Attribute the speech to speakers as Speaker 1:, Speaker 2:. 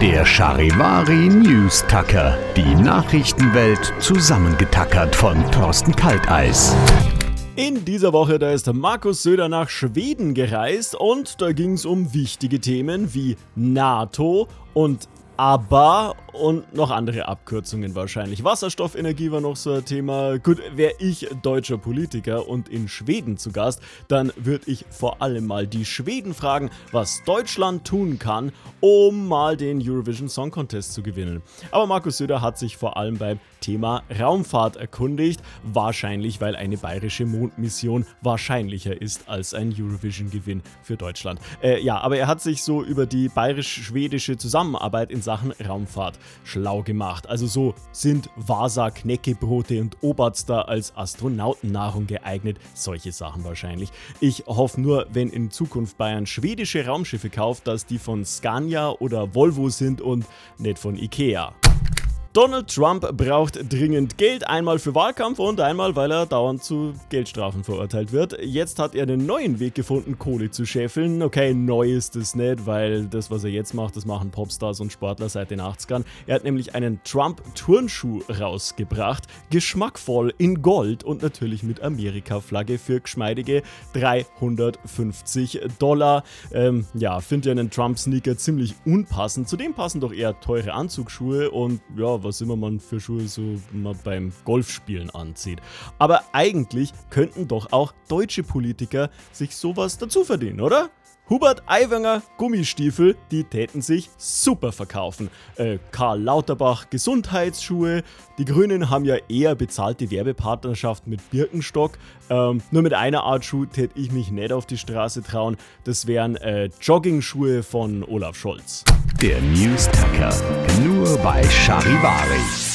Speaker 1: Der Charivari News Tucker. Die Nachrichtenwelt zusammengetackert von Thorsten Kalteis.
Speaker 2: In dieser Woche, da ist Markus Söder nach Schweden gereist und da ging es um wichtige Themen wie NATO und ABBA und noch andere Abkürzungen wahrscheinlich. Wasserstoffenergie war noch so ein Thema. Gut, wäre ich deutscher Politiker und in Schweden zu Gast, dann würde ich vor allem mal die Schweden fragen, was Deutschland tun kann, um mal den Eurovision Song Contest zu gewinnen. Aber Markus Söder hat sich vor allem beim Thema Raumfahrt erkundigt, wahrscheinlich weil eine bayerische Mondmission wahrscheinlicher ist als ein Eurovision-Gewinn für Deutschland. Äh, ja, aber er hat sich so über die bayerisch-schwedische Zusammenarbeit in Sachen Raumfahrt schlau gemacht. Also so sind Vasa, Knäckebrote und Oberster als Astronautennahrung geeignet. Solche Sachen wahrscheinlich. Ich hoffe nur, wenn in Zukunft Bayern schwedische Raumschiffe kauft, dass die von Scania oder Volvo sind und nicht von Ikea. Donald Trump braucht dringend Geld, einmal für Wahlkampf und einmal, weil er dauernd zu Geldstrafen verurteilt wird. Jetzt hat er einen neuen Weg gefunden, Kohle zu scheffeln. Okay, neu ist es nicht, weil das, was er jetzt macht, das machen Popstars und Sportler seit den 80ern. Er hat nämlich einen Trump-Turnschuh rausgebracht, geschmackvoll in Gold und natürlich mit Amerika-Flagge für geschmeidige 350 Dollar. Ähm, ja, finde ja einen Trump-Sneaker ziemlich unpassend. Zudem passen doch eher teure Anzugsschuhe und ja, was immer man für Schuhe so mal beim Golfspielen anzieht. Aber eigentlich könnten doch auch deutsche Politiker sich sowas dazu verdienen, oder? Hubert Aiwanger Gummistiefel, die täten sich super verkaufen. Äh, Karl Lauterbach Gesundheitsschuhe. Die Grünen haben ja eher bezahlte Werbepartnerschaft mit Birkenstock. Ähm, nur mit einer Art Schuh täte ich mich nicht auf die Straße trauen. Das wären äh, Jogging-Schuhe von Olaf Scholz.
Speaker 1: Der News Tucker. Nur bei Charivari.